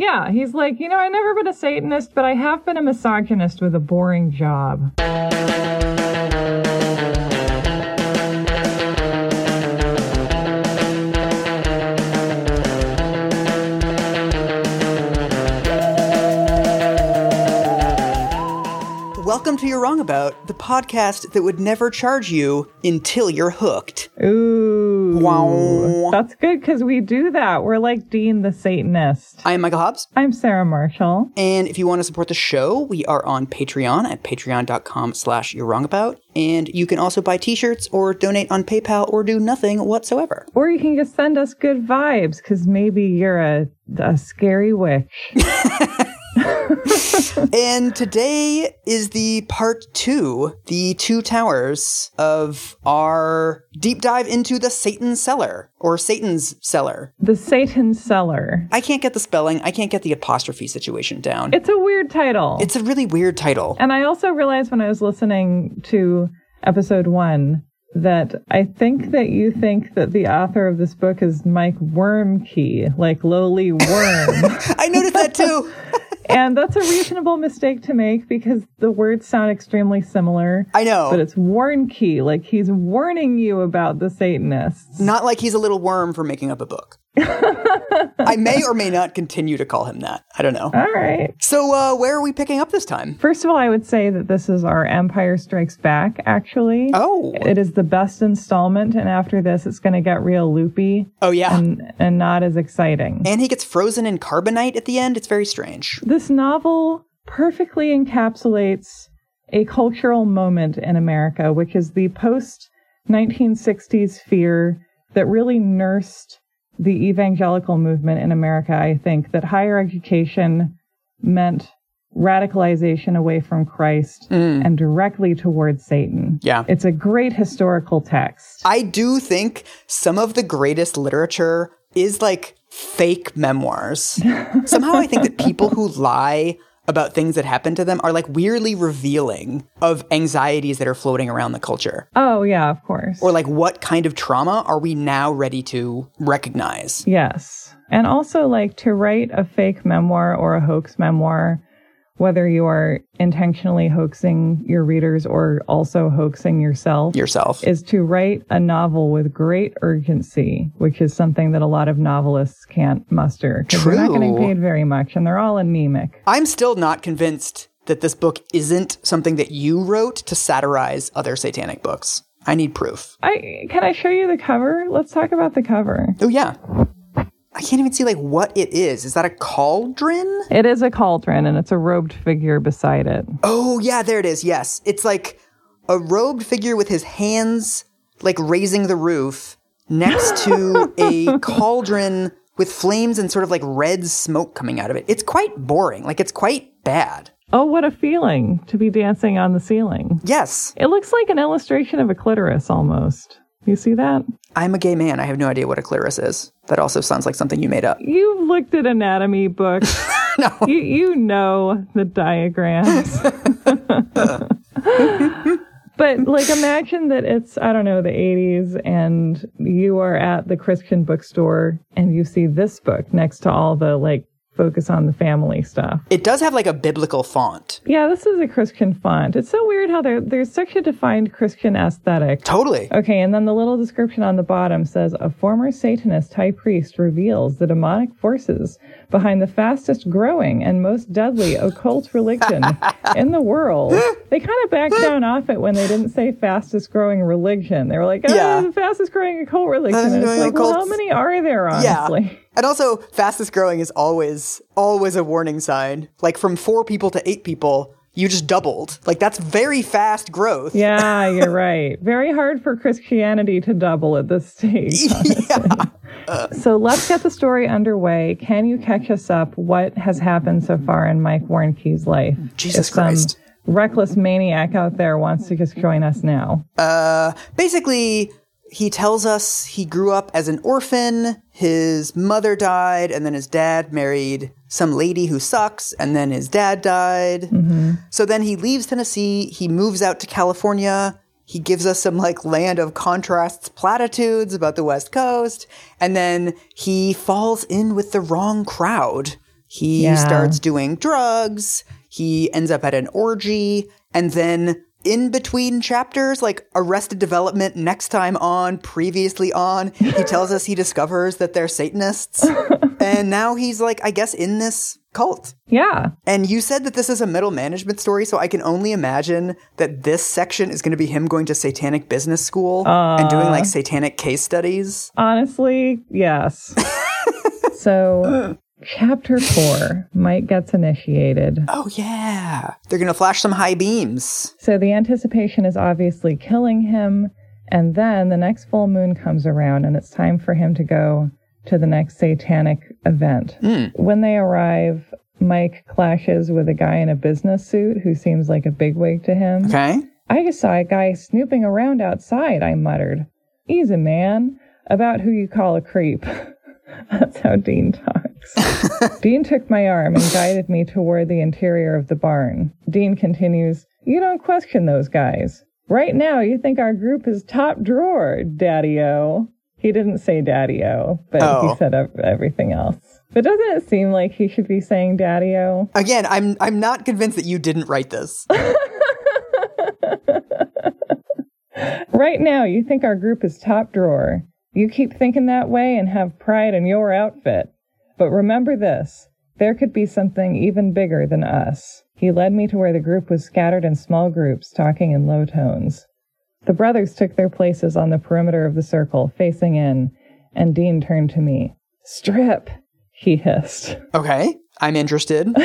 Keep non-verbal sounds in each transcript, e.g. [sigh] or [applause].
Yeah, he's like, you know, I've never been a Satanist, but I have been a misogynist with a boring job. Welcome to You're Wrong About, the podcast that would never charge you until you're hooked. Ooh. Wow. That's good because we do that. We're like Dean the Satanist. I am Michael Hobbs, I'm Sarah Marshall. and if you want to support the show, we are on Patreon at patreon.com slash You're Wrong About, and you can also buy t-shirts or donate on PayPal or do nothing whatsoever. Or you can just send us good vibes because maybe you're a, a scary witch. [laughs] [laughs] And today is the part two, the two towers of our deep dive into the Satan Seller, or Satan's Seller. The Satan Seller. I can't get the spelling, I can't get the apostrophe situation down. It's a weird title. It's a really weird title. And I also realized when I was listening to episode one that I think that you think that the author of this book is Mike Wormkey, like lowly worm. [laughs] I noticed that too. [laughs] and that's a reasonable mistake to make because the words sound extremely similar. I know. But it's warn key. like he's warning you about the Satanists. Not like he's a little worm for making up a book. [laughs] I may or may not continue to call him that. I don't know. All right. So, uh, where are we picking up this time? First of all, I would say that this is our Empire Strikes Back, actually. Oh. It is the best installment, and after this, it's going to get real loopy Oh, yeah. and, and not as exciting. and he gets frozen in carbonite at the end. It's very strange. This novel perfectly encapsulates a cultural moment in America, which is the post 1960s fear that really nursed the evangelical movement in America. I think that higher education meant radicalization away from Christ mm. and directly towards Satan. Yeah. It's a great historical text. I do think some of the greatest literature is like fake memoirs. [laughs] Somehow I think that people who lie about things that happen to them are like weirdly revealing of anxieties that are floating around the culture. Oh, yeah, of course. Or like what kind of trauma are we now ready to recognize? Yes. And also, like, to write a fake memoir or a hoax memoir, whether you are intentionally hoaxing your readers or also hoaxing yourself, Yourself. is to write a novel with great urgency, which is something that a lot of novelists can't muster. Because they're not getting paid very much and they're all anemic. I'm still not convinced that this book isn't something that you wrote to satirize other satanic books. I need proof. I can I show you the cover? Let's talk about the cover. Oh yeah. I can't even see like what it is. Is that a cauldron? It is a cauldron and it's a robed figure beside it. Oh yeah, there it is. Yes. It's like a robed figure with his hands like raising the roof next to a [laughs] cauldron with flames and sort of like red smoke coming out of it. It's quite boring. Like it's quite bad. Oh, what a feeling to be dancing on the ceiling. Yes. It looks like an illustration of a clitoris almost. You see that? I'm a gay man. I have no idea what a clitoris is. That also sounds like something you made up. You've looked at anatomy books. [laughs] No. You you know the diagrams. [laughs] but like imagine that it's I don't know the 80s and you are at the Christian bookstore and you see this book next to all the like focus on the family stuff. It does have like a biblical font. Yeah, this is a Christian font. It's so weird how there there's such a defined Christian aesthetic. Totally. Okay, and then the little description on the bottom says a former Satanist high priest reveals the demonic forces behind the fastest growing and most deadly [laughs] occult religion in the world. They kind of backed [laughs] down off it when they didn't say fastest growing religion. They were like, oh, Yeah. the fastest growing occult religion. It's like, well, how many are there, honestly? Yeah. And also, fastest growing is always, always a warning sign. Like from four people to eight people, you just doubled. Like that's very fast growth. Yeah, [laughs] you're right. Very hard for Christianity to double at this stage. [laughs] yeah. So let's get the story underway. Can you catch us up? What has happened so far in Mike Warnkey's life? Jesus if some Christ. reckless maniac out there wants to just join us now. Uh, basically, he tells us he grew up as an orphan. His mother died, and then his dad married some lady who sucks, and then his dad died. Mm-hmm. So then he leaves Tennessee. He moves out to California. He gives us some like land of contrasts platitudes about the West Coast, and then he falls in with the wrong crowd. He Yeah. starts doing drugs. He ends up at an orgy. And then in between chapters, like Arrested Development, next time on, previously on, he tells us he discovers that they're Satanists. [laughs] and now he's like, I guess, in this cult. Yeah. And you said that this is a middle management story, so I can only imagine that this section is going to be him going to satanic business school and doing like uh. satanic case studies. Honestly, yes. [laughs] so, chapter four Mike gets initiated. Oh, yeah. They're going to flash some high beams. So, the anticipation is obviously killing him. And then the next full moon comes around, and it's time for him to go to the next satanic event. Hmm. When they arrive, Mike clashes with a guy in a business suit who seems like a bigwig to him. Okay. I just saw a guy snooping around outside, I muttered. He's a man. About who you call a creep. [laughs] That's how Dean talks. [laughs] Dean took my arm and guided me toward the interior of the barn. Dean continues, You don't question those guys. Right now, you think our group is top drawer, Daddy O. He didn't say Daddy O, but Oh. he said everything else. But doesn't it seem like he should be saying Daddy O? Again, I'm I'm not convinced that you didn't write this. [laughs] Right now, you think our group is top drawer. You keep thinking that way and have pride in your outfit. But remember this there could be something even bigger than us. He led me to where the group was scattered in small groups, talking in low tones. The brothers took their places on the perimeter of the circle, facing in, and Dean turned to me. Strip, he hissed. Okay. I'm interested. [laughs]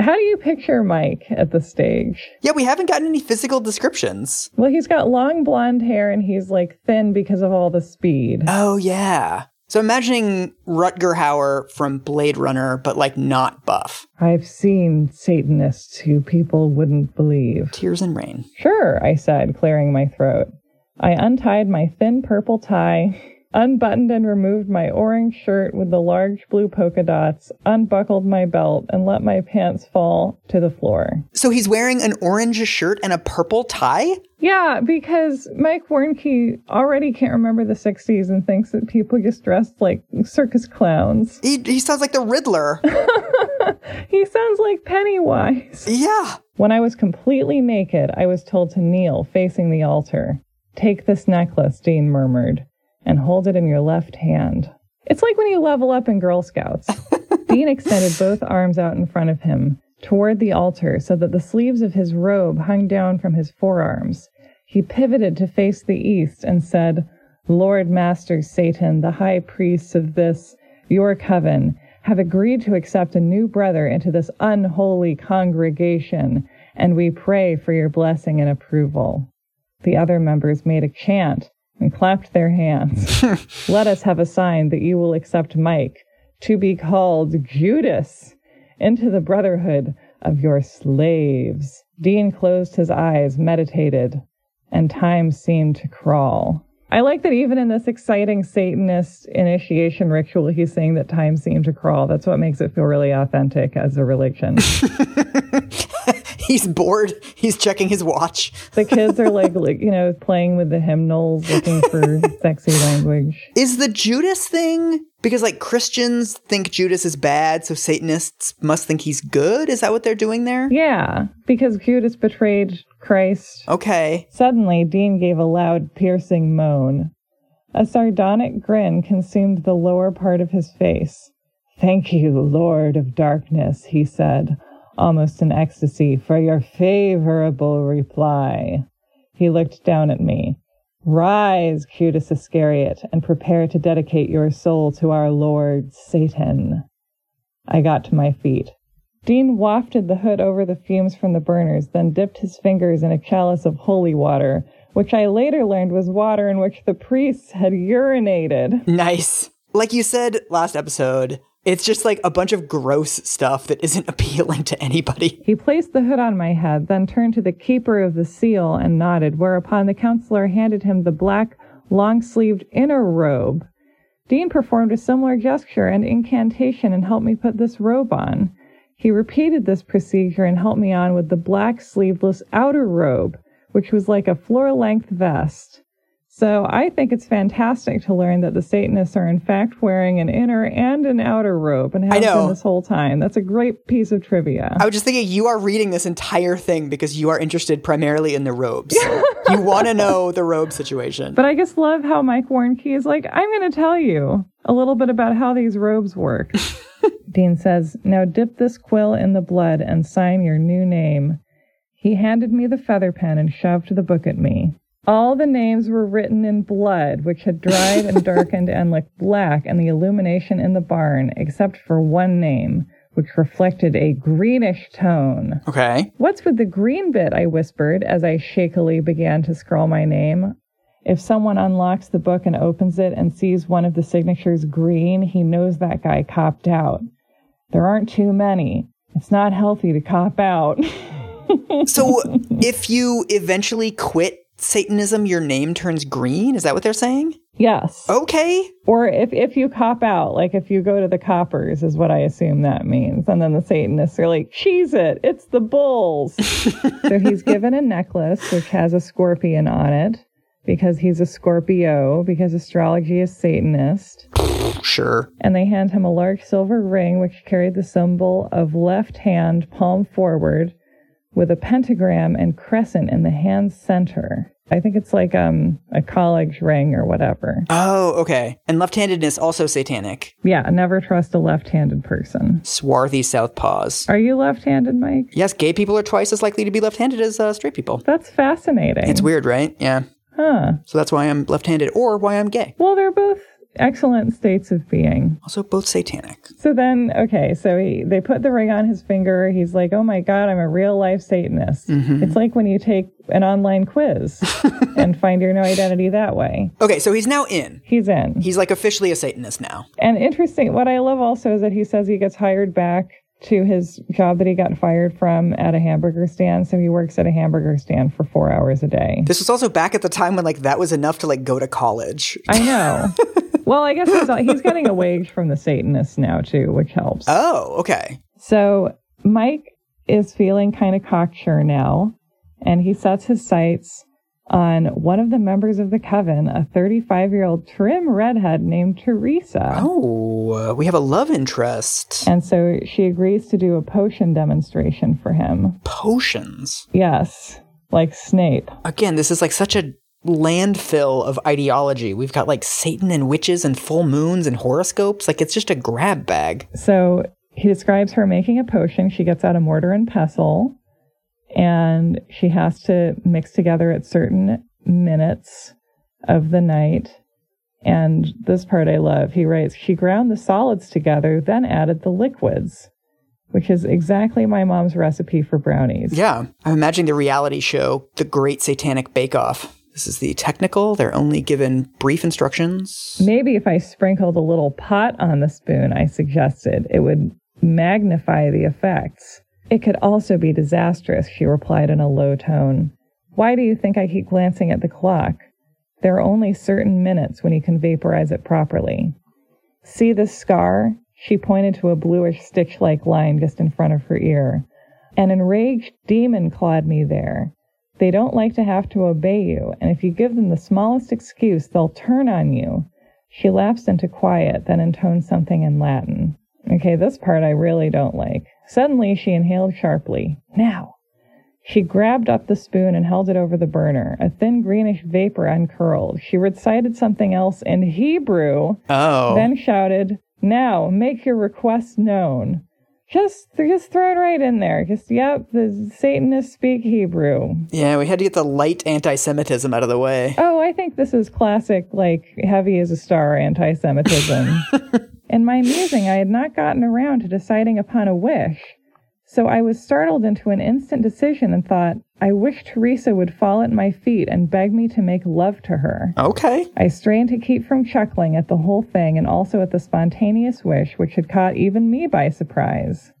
How do you picture Mike at the stage? Yeah, we haven't gotten any physical descriptions. Well, he's got long blonde hair and he's like thin because of all the speed. Oh, yeah. So imagining Rutger Hauer from Blade Runner, but like not buff. I've seen Satanists who people wouldn't believe. Tears and rain. Sure, I said, clearing my throat. I untied my thin purple tie, unbuttoned and removed my orange shirt with the large blue polka dots, unbuckled my belt, and let my pants fall to the floor. So he's wearing an orange shirt and a purple tie? Yeah, because Mike Warnke already can't remember the 60s and thinks that people just dressed like circus clowns. He, he sounds like the Riddler. [laughs] [laughs] He sounds like Pennywise. yeah. When I was completely naked, I was told to kneel facing the altar. Take this necklace, Dean murmured, and hold it in your left hand. It's like when you level up in Girl Scouts. [laughs] Dean extended both arms out in front of him, toward the altar, so that the sleeves of his robe hung down from his forearms. He pivoted to face the east and said, Lord Master Satan, the high priests of this, your coven, have agreed to accept a new brother into this unholy congregation, and we pray for your blessing and approval. The other members made a chant and clapped their hands. [laughs] Let us have a sign that you will accept Mike to be called Judas into the brotherhood of your slaves. Dean closed his eyes, meditated, and time seemed to crawl. I like that even in this exciting Satanist initiation ritual, he's saying that time seemed to crawl. That's what makes it feel really authentic as a religion. [laughs] He's bored. He's checking his watch. the kids are like, like, you know, playing with the hymnals, looking for [laughs] sexy language. Is the Judas thing because like Christians think Judas is bad, so Satanists must think he's good? Is that what they're doing there? Yeah, because Judas betrayed Christ. Okay. Suddenly, Dean gave a loud, piercing moan. A sardonic grin consumed the lower part of his face. Thank you, Lord of Darkness, he said, almost in ecstasy, for your favorable reply. He looked down at me. Rise, Judas Iscariot, and prepare to dedicate your soul to our Lord Satan. I got to my feet. Dean wafted the hood over the fumes from the burners, then dipped his fingers in a chalice of holy water, which I later learned was water in which the priests had urinated. Nice. Like you said last episode, it's just like a bunch of gross stuff that isn't [laughs] appealing to anybody. He placed the hood on my head, then turned to the keeper of the seal and nodded, whereupon the counselor handed him the black, long sleeved inner robe. Dean performed a similar gesture and incantation and helped me put this robe on. He repeated this procedure and helped me on with the black sleeveless outer robe, which was like a floor length vest. So I think it's fantastic to learn that the Satanists are in fact wearing an inner and an outer robe and have been this whole time. That's a great piece of trivia. I was just thinking you are reading this entire thing because you are interested primarily in the robes. you [laughs] want to know the robe situation. But I just love how Mike Warnke is like, I'm going to tell you a little bit about how these robes work. [laughs] Dean says, Now dip this quill in the blood and sign your new name. He handed me the feather pen and shoved the book at me. All the names were written in blood, which had dried and [laughs] darkened and looked black in the illumination in the barn, except for one name, which reflected a greenish tone. okay. What's with the green bit? I whispered as I shakily began to scrawl my name. If someone unlocks the book and opens it and sees one of the signatures green, he knows that guy copped out. There aren't too many. It's not healthy to cop out. [laughs] So if you eventually quit Satanism, your name turns green? Is that what they're saying? yes. Okay. Or if, if you cop out, like if you go to the coppers, is what I assume that means. And then the Satanists are like, cheese it, it's the bulls. [laughs] so he's given a necklace which has a scorpion on it because he's a Scorpio, because astrology is Satanist. Sure. And they hand him a large silver ring which carried the symbol of left hand palm forward with a pentagram and crescent in the hand center. I think it's like um a college ring or whatever. Oh, okay. And left-handedness also satanic. Yeah, never trust a left-handed person. Swarthy southpaws. Are you left-handed, Mike? Yes, gay people are twice as likely to be left-handed as uh, straight people. That's fascinating. It's weird, right? Yeah. Huh. So that's why I'm left-handed or why I'm gay. Well, they're both excellent states of being. Also both satanic. So then, okay, so he, they put the ring on his finger. He's like, oh my God, I'm a real life Satanist. Mm-hmm. It's like when you take an online quiz [laughs] and find your new identity that way. Okay, so he's now in. He's in. He's like officially a Satanist now. And interesting, what I love also is that he says he gets hired back to his job that he got fired from at a hamburger stand. So he works at a hamburger stand for four hours a day. This was also back at the time when like that was enough to like go to college. I know. [laughs] well, I guess he's, [laughs] he's getting a wage from the Satanists now, too, which helps. Oh, okay. So Mike is feeling kind of cocksure now, and he sets his sights on one of the members of the coven, a 35 year old trim redhead named Teresa. Oh, we have a love interest. And so she agrees to do a potion demonstration for him. Potions. Yes, like Snape. Again, this is like such a landfill of ideology. We've got like Satan and witches and full moons and horoscopes. Like it's just a grab bag. So he describes her making a potion. She gets out a mortar and pestle, and she has to mix together at certain minutes of the night. And this part I love. He writes, She ground the solids together, then added the liquids, which is exactly my mom's recipe for brownies. Yeah. I'm imagining the reality show, The Great Satanic Bake Off. This is the technical. They're only given brief instructions. Maybe if I sprinkled a little pot on the spoon, I suggested, it would magnify the effects. It could also be disastrous, she replied in a low tone. Why do you think I keep glancing at the clock? There are only certain minutes when you can vaporize it properly. See this scar? She pointed to a bluish stitch like line just in front of her ear. An enraged demon clawed me there. They don't like to have to obey you, and if you give them the smallest excuse, they'll turn on you. She lapsed into quiet, then intoned something in Latin. Okay, this part I really don't like. Suddenly she inhaled sharply. Now! She grabbed up the spoon and held it over the burner. A thin greenish vapor uncurled. She recited something else in Hebrew, Oh. then shouted, Now, make your request known. Just, just throw it right in there. Just, yep, the Satanists speak Hebrew. yeah, we had to get the light anti Semitism out of the way. Oh, I think this is classic, like, heavy as a star anti Semitism. In [laughs] my musing, I had not gotten around to deciding upon a wish. So I was startled into an instant decision and thought, I wish Teresa would fall at my feet and beg me to make love to her. Okay. I strained to keep from chuckling at the whole thing and also at the spontaneous wish which had caught even me by surprise.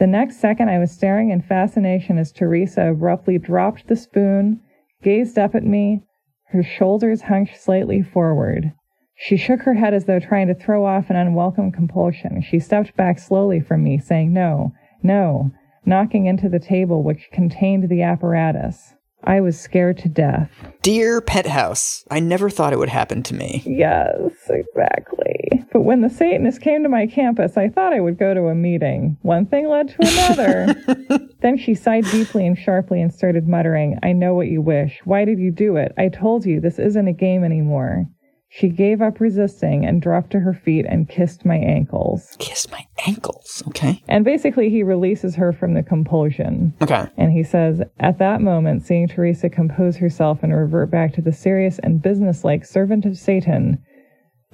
The next second, I was staring in fascination as Teresa abruptly dropped the spoon, gazed up at me, her shoulders hunched slightly forward. She shook her head as though trying to throw off an unwelcome compulsion. She stepped back slowly from me, saying, No, no, knocking into the table which contained the apparatus. I was scared to death. Dear Penthouse, I never thought it would happen to me. Yes, exactly. But when the Satanists came to my campus, I thought I would go to a meeting. One thing led to another. [laughs] then she sighed deeply and sharply and started muttering, I know what you wish. Why did you do it? I told you this isn't a game anymore. She gave up resisting and dropped to her feet and kissed my ankles. Kissed my ankles. Okay. And basically, he releases her from the compulsion. Okay. And he says, At that moment, seeing Teresa compose herself and revert back to the serious and businesslike servant of Satan,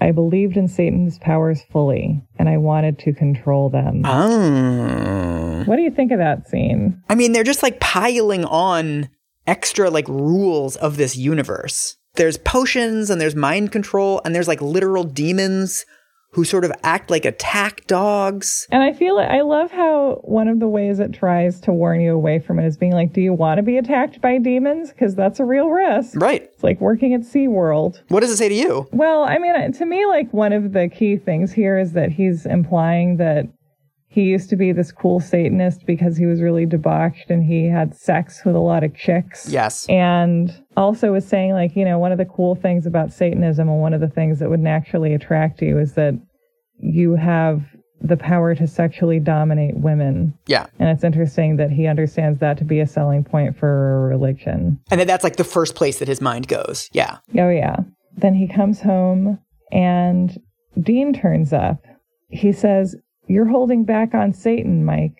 I believed in Satan's powers fully, and I wanted to control them. Oh. What do you think of that scene? I mean, they're just like piling on extra like rules of this universe. There's potions and there's mind control and there's like literal demons who sort of act like attack dogs. And I feel like I love how one of the ways it tries to warn you away from it is being like, do you want to be attacked by demons? Because that's a real risk. Right. It's like working at SeaWorld. What does it say to you? Well, I mean, to me, like one of the key things here is that he's implying that he used to be this cool Satanist because he was really debauched and he had sex with a lot of chicks. Yes. And also was saying, like, you know, one of the cool things about Satanism and one of the things that would naturally attract you is that you have the power to sexually dominate women. Yeah. And it's interesting that he understands that to be a selling point for a religion. And that that's like the first place that his mind goes. Yeah. Oh, yeah. Then he comes home and Dean turns up. He says, You're holding back on Satan, Mike.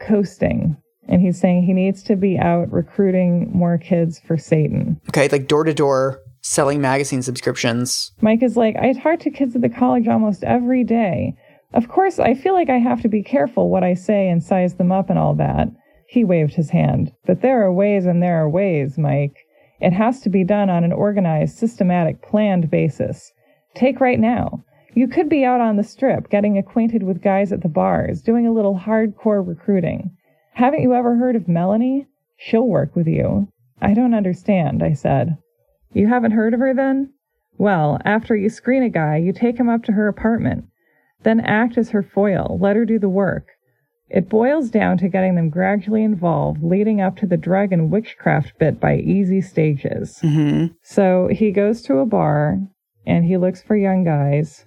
Coasting. And he's saying he needs to be out recruiting more kids for Satan. Okay. Like door to door selling magazine subscriptions. Mike is like, I talk to kids at the college almost every day. Of course, I feel like I have to be careful what I say and size them up and all that. He waved his hand. But there are ways and there are ways, Mike. It has to be done on an organized, systematic, planned basis. Take right now. You could be out on the strip, getting acquainted with guys at the bars, doing a little hardcore recruiting. Haven't you ever heard of Melanie? She'll work with you. I don't understand, I said. You haven't heard of her then? Well, after you screen a guy, you take him up to her apartment. Then act as her foil, let her do the work. It boils down to getting them gradually involved, leading up to the drug and witchcraft bit by easy stages. Mm-hmm. So he goes to a bar and he looks for young guys.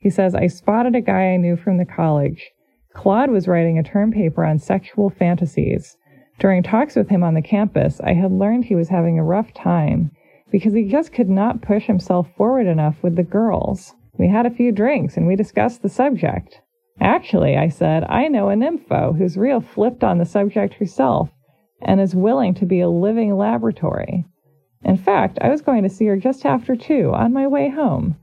He says, I spotted a guy I knew from the college. Claude was writing a term paper on sexual fantasies. During talks with him on the campus, I had learned he was having a rough time because he just could not push himself forward enough with the girls. We had a few drinks and we discussed the subject. Actually, I said, I know a nympho who's real flipped on the subject herself and is willing to be a living laboratory. In fact, I was going to see her just after two on my way home,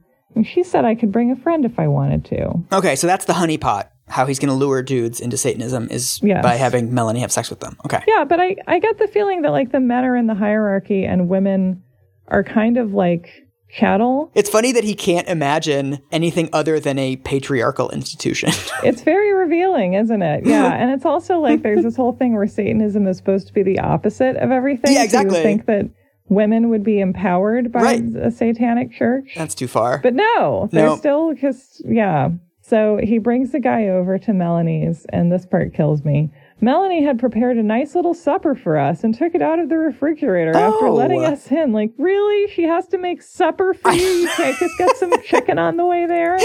she said I could bring a friend if I wanted to. Okay, so that's the honeypot. How he's going to lure dudes into Satanism is Yes. by having Melanie have sex with them. Okay. Yeah, but I, I get the feeling that like the men are in the hierarchy and women are kind of like cattle. It's funny that he can't imagine anything other than a patriarchal institution. [laughs] It's very revealing, isn't it? Yeah, [laughs] and it's also like there's this whole thing where Satanism is supposed to be the opposite of everything. Yeah, So exactly. you think that women would be empowered by Right. a satanic church. That's too far. But no, they're No. still just, yeah. So he brings the guy over to Melanie's, and this part kills me. Melanie had prepared a nice little supper for us and took it out of the refrigerator after Oh. letting us in. Like, really? She has to make supper for you? You can't just get some [laughs] chicken on the way there?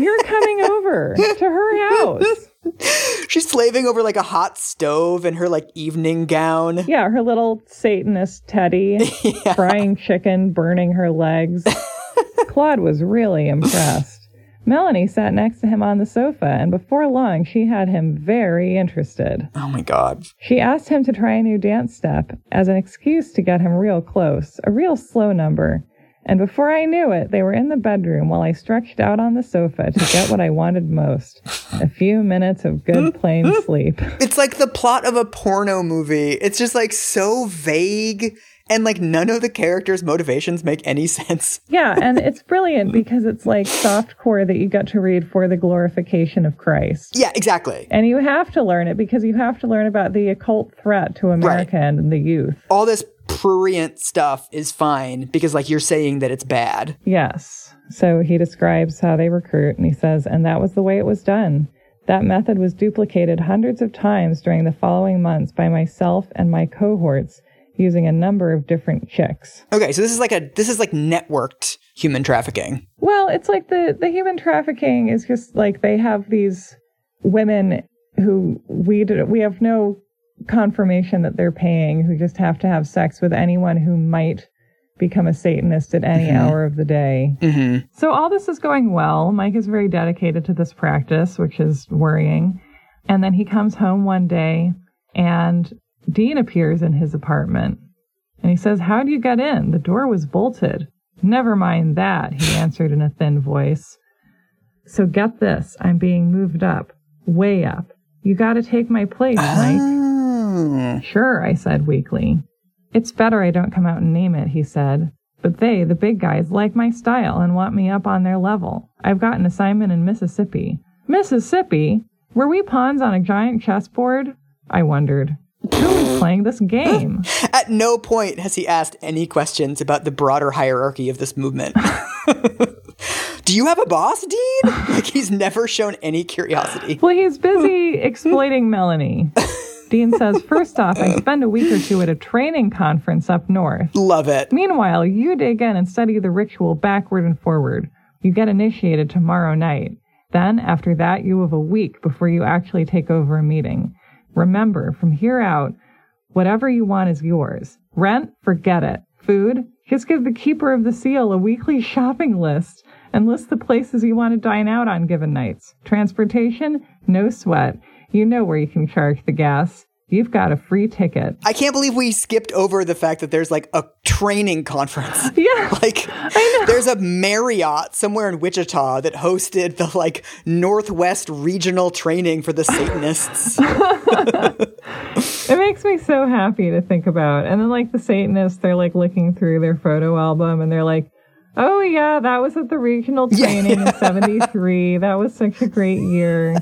You're coming over to her house. [laughs] She's slaving over like a hot stove in her like evening gown. Yeah, her little Satanist Teddy, [laughs] frying chicken, burning her legs. [laughs] Claude was really impressed. Melanie sat next to him on the sofa, and before long, she had him very interested. Oh my god. She asked him to try a new dance step as an excuse to get him real close, a real slow number. And before I knew it, they were in the bedroom while I stretched out on the sofa to get what I wanted most a few minutes of good [laughs] plain sleep. It's like the plot of a porno movie. It's just like so vague and like none of the characters' motivations make any [laughs] sense. Yeah, and it's brilliant because it's like soft core that you get to read for the glorification of Christ. Yeah, exactly. And you have to learn it because you have to learn about the occult threat to America and the youth. All this prurient stuff is fine because like you're saying that it's bad. Yes. So he describes how they recruit and he says, and that was the way it was done. That method was duplicated hundreds of times during the following months by myself and my cohorts using a number of different chicks. Okay, so this is like a this is like networked human trafficking. Well, it's like the the human trafficking is just like they have these women who we did, we have no confirmation that they're paying who just have to have sex with anyone who might become a Satanist at any hour of the day. Mm-hmm. So all this is going well. Mike is very dedicated to this practice, which is worrying. And then he comes home one day and Dean appears in his apartment. And he says, How'd you get in? The door was bolted. Never mind that, he answered in a thin voice. So get this, I'm being moved up, way up. You gotta take my place, Mike. Oh. Sure, I said weakly. It's better I don't come out and name it, he said. But they, the big guys, like my style and want me up on their level. I've got an assignment in Mississippi. Mississippi? Were we pawns on a giant chessboard? I wondered. Who is playing this game? [laughs] At no point has he asked any questions about the broader hierarchy of this movement. [laughs] Do you have a boss, Dean? [laughs] Like he's never shown any curiosity. Well, he's busy exploiting Melanie. Dean says, First off, I [laughs] spend a week or two at a training conference up north. Love it. Meanwhile, you dig in and study the ritual backward and forward. You get initiated tomorrow night. Then, after that, you have a week before you actually take over a meeting. Remember, from here out, whatever you want is yours. Rent, forget it. Food, just give the keeper of the seal a weekly shopping list and list the places you want to dine out on given nights. Transportation, no sweat. You know where you can charge the gas. You've got a free ticket. I can't believe we skipped over the fact that there's like a training conference. [laughs] Yeah. [laughs] Like there's a Marriott somewhere in Wichita that hosted the like Northwest regional training for the Satanists. [laughs] It makes me so happy to think about. And then like the Satanists, they're like looking through their photo album and they're like, Oh yeah, that was at the regional training in 73. That was such a great year.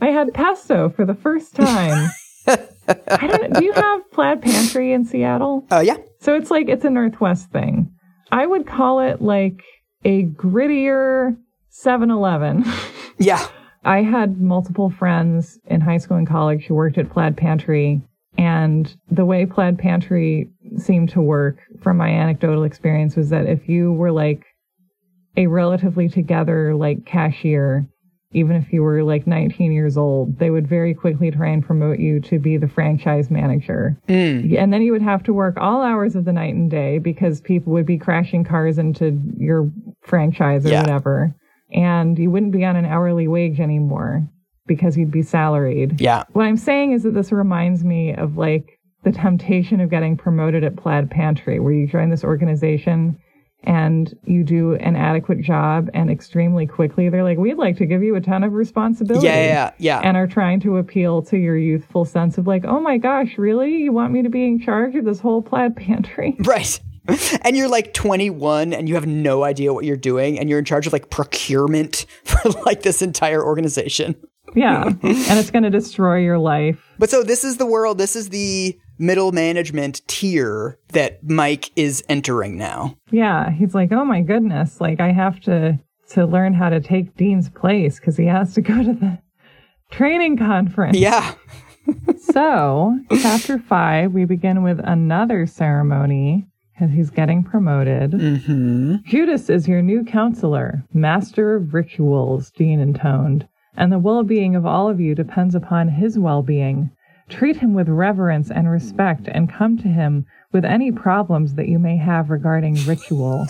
I had pesto for the first time. I don't do you have plaid pantry in Seattle? uh, yeah. So it's like it's a Northwest thing. I would call it like a grittier 7-Eleven. [laughs] Yeah. I had multiple friends in high school and college who worked at Plaid Pantry, and the way Plaid Pantry seemed to work from my anecdotal experience was that if you were like a relatively together like cashier, even if you were like 19 years old, they would very quickly try and promote you to be the franchise manager. Mm. And then you would have to work all hours of the night and day because people would be crashing cars into your franchise or Yeah. whatever. And you wouldn't be on an hourly wage anymore because you'd be salaried. Yeah. What I'm saying is that this reminds me of like the temptation of getting promoted at Plaid Pantry, where you join this organization and you do an adequate job and extremely quickly they're like, we'd like to give you a ton of responsibility. Yeah, yeah, yeah. And are trying to appeal to your youthful sense of like, oh my gosh, really? You want me to be in charge of this whole Plaid Pantry? [laughs] Right. And you're like 21 and you have no idea what you're doing and you're in charge of like procurement [laughs] for like this entire organization. yeah. [laughs] and it's going to destroy your life. But so this is the world, this is the middle management tier that Mike is entering now. Yeah, he's like, "Oh my goodness, like I have to to learn how to take Dean's place cuz he has to go to the training conference." Yeah. [laughs] So, chapter 5, we begin with another ceremony cuz he's getting promoted. Mm-hmm. Judas is your new counselor, master of rituals, Dean intoned, and the well-being of all of you depends upon his well-being. Treat him with reverence and respect and come to him with any problems that you may have regarding ritual.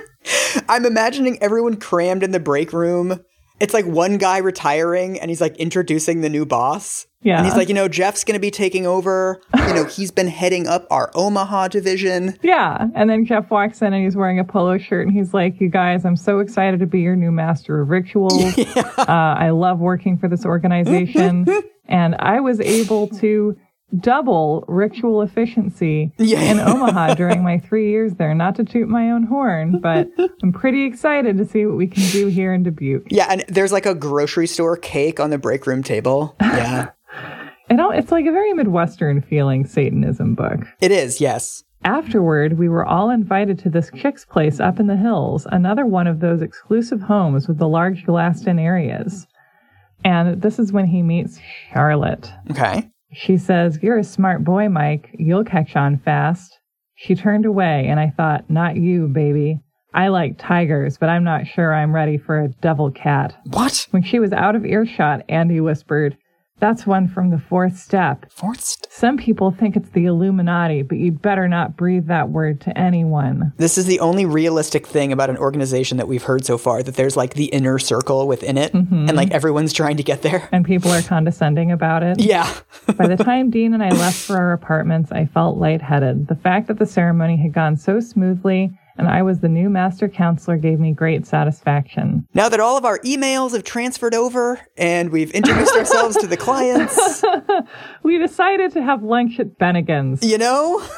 [laughs] I'm imagining everyone crammed in the break room. It's like one guy retiring and he's like introducing the new boss. Yeah. And he's like, you know, Jeff's going to be taking over. You know, he's been heading up our Omaha division. Yeah. And then Jeff walks in and he's wearing a polo shirt and he's like, You guys, I'm so excited to be your new master of rituals. [laughs] Uh, I love working for this organization. [laughs] and I was able to double ritual efficiency Yeah. in Omaha during my three years there. Not to toot my own horn, but I'm pretty excited to see what we can do here in Dubuque. Yeah. And there's like a grocery store cake on the break room table. Yeah. [laughs] And all- it's like a very Midwestern feeling Satanism book. it is. Yes. Afterward, we were all invited to this chick's place up in the hills, another one of those exclusive homes with the large glassed in areas. And this is when he meets Charlotte. Okay. She says, You're a smart boy, Mike. You'll catch on fast. She turned away, and I thought, Not you, baby. I like tigers, but I'm not sure I'm ready for a devil cat. What? When she was out of earshot, Andy whispered, That's one from the fourth step. Fourth st- Some people think it's the Illuminati, but you'd better not breathe that word to anyone. This is the only realistic thing about an organization that we've heard so far that there's like the inner circle within it mm-hmm. and like everyone's trying to get there. And people are condescending about it. Yeah. By the [laughs] time Dean and I left for our apartments, I felt lightheaded. The fact that the ceremony had gone so smoothly and I was the new master counselor gave me great satisfaction. now that all of our emails have transferred over and we've introduced ourselves to the clients, [laughs] We decided to have lunch at Bennigan's. you know? [laughs]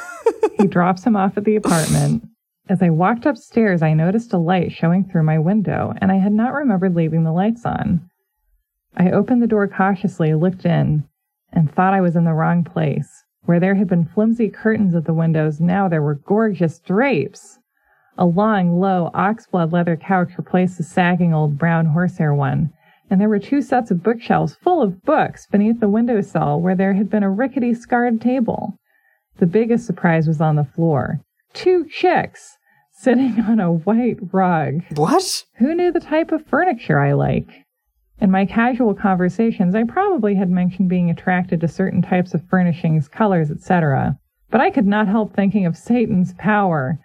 He drops him off at the apartment. As I walked upstairs, I noticed a light showing through my window, and I had not remembered leaving the lights on. I opened the door cautiously, looked in, and thought I was in the wrong place. Where there had been flimsy curtains at the windows, now there were gorgeous drapes. A long, low, oxblood leather couch replaced the sagging old brown horsehair one, and there were two sets of bookshelves full of books beneath the windowsill where there had been a rickety scarred table. The biggest surprise was on the floor. Two chicks sitting on a white rug. What? Who knew the type of furniture I like? In my casual conversations, I probably had mentioned being attracted to certain types of furnishings, colors, etc. But I could not help thinking of Satan's power.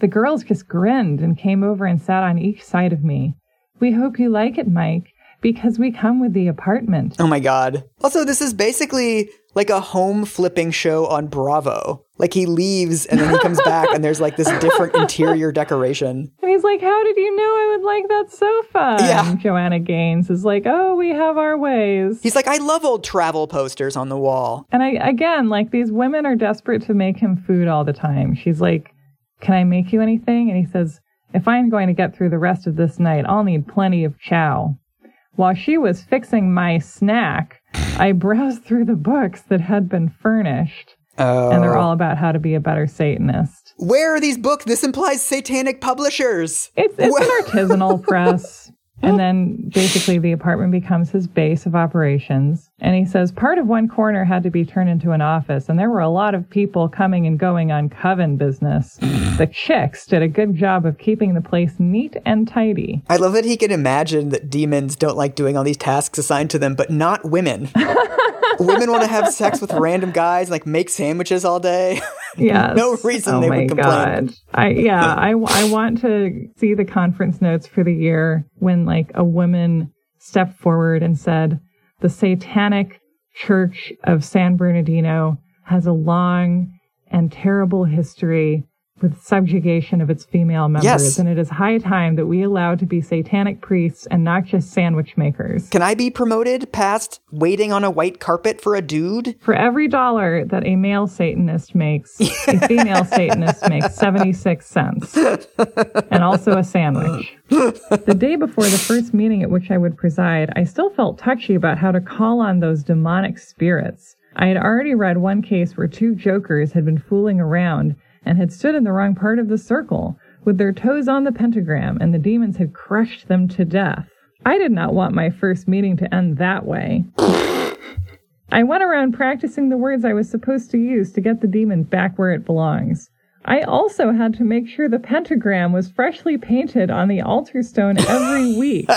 The girls just grinned and came over and sat on each side of me. We hope you like it, Mike, because we come with the apartment. Oh my god. Also, this is basically like a home flipping show on Bravo. Like he leaves and then he comes [laughs] back and there's like this different interior decoration. And he's like, How did you know I would like that sofa? Yeah. And Joanna Gaines is like, Oh, we have our ways. He's like, I love old travel posters on the wall. And I, again, like these women are desperate to make him food all the time. She's like, Can I make you anything? And he says, If I'm going to get through the rest of this night, I'll need plenty of chow. While she was fixing my snack, I browsed through the books that had been furnished, Oh. and they're all about how to be a better Satanist. Where are these books? This implies satanic publishers. It's, it's an artisanal [laughs] press. And then basically the apartment becomes his base of operations. And he says part of one corner had to be turned into an office, and there were a lot of people coming and going on coven business. the chicks did a good job of keeping the place neat and tidy. I love that he can imagine that demons don't like doing all these tasks assigned to them, but not women. [laughs] women want to have sex with random guys, like make sandwiches all day. [laughs] Yes. No reason oh they my would complain. God. I yeah, [laughs] I I want to see the conference notes for the year when like a woman stepped forward and said the Satanic Church of San Bernardino has a long and terrible history with subjugation of its female members Yes. and it is high time that we allow to be satanic priests and not just sandwich makers. Can I be promoted past waiting on a white carpet for a dude? For every dollar that a male Satanist makes, a female [laughs] Satanist makes 76 cents. And also a sandwich. The day before the first meeting at which I would preside, I still felt touchy about how to call on those demonic spirits. I had already read one case where two jokers had been fooling around and had stood in the wrong part of the circle, with their toes on the pentagram, and the demons had crushed them to death. I did not want my first meeting to end that way. I went around practicing the words I was supposed to use to get the demon back where it belongs. I also had to make sure the pentagram was freshly painted on the altar stone every [laughs] week,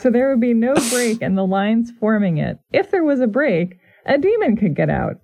so there would be no break in the lines forming it. If there was a break, a demon could get out.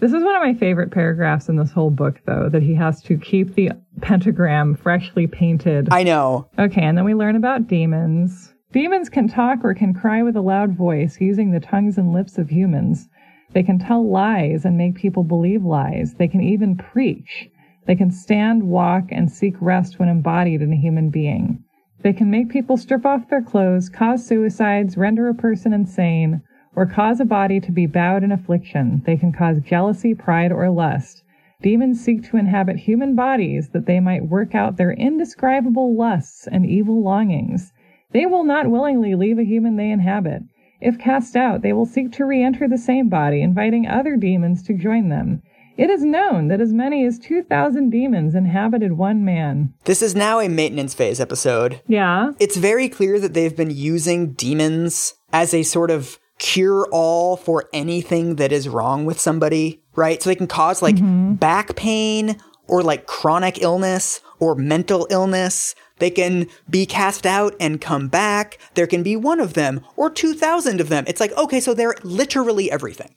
This is one of my favorite paragraphs in this whole book, though, that he has to keep the pentagram freshly painted. I know. Okay, and then we learn about demons. Demons can talk or can cry with a loud voice using the tongues and lips of humans. They can tell lies and make people believe lies. They can even preach. They can stand, walk, and seek rest when embodied in a human being. They can make people strip off their clothes, cause suicides, render a person insane, or cause a body to be bowed in affliction. They can cause jealousy, pride, or lust. Demons seek to inhabit human bodies that they might work out their indescribable lusts and evil longings. They will not willingly leave a human they inhabit. If cast out, they will seek to re enter the same body, inviting other demons to join them. It is known that as many as 2,000 demons inhabited one man. This is now a maintenance phase episode. Yeah. It's very clear that they've been using demons as a sort of cure all for anything that is wrong with somebody, right? So they can cause like mm-hmm. back pain or like chronic illness or mental illness. They can be cast out and come back. There can be one of them or 2,000 of them. It's like, okay, so they're literally everything.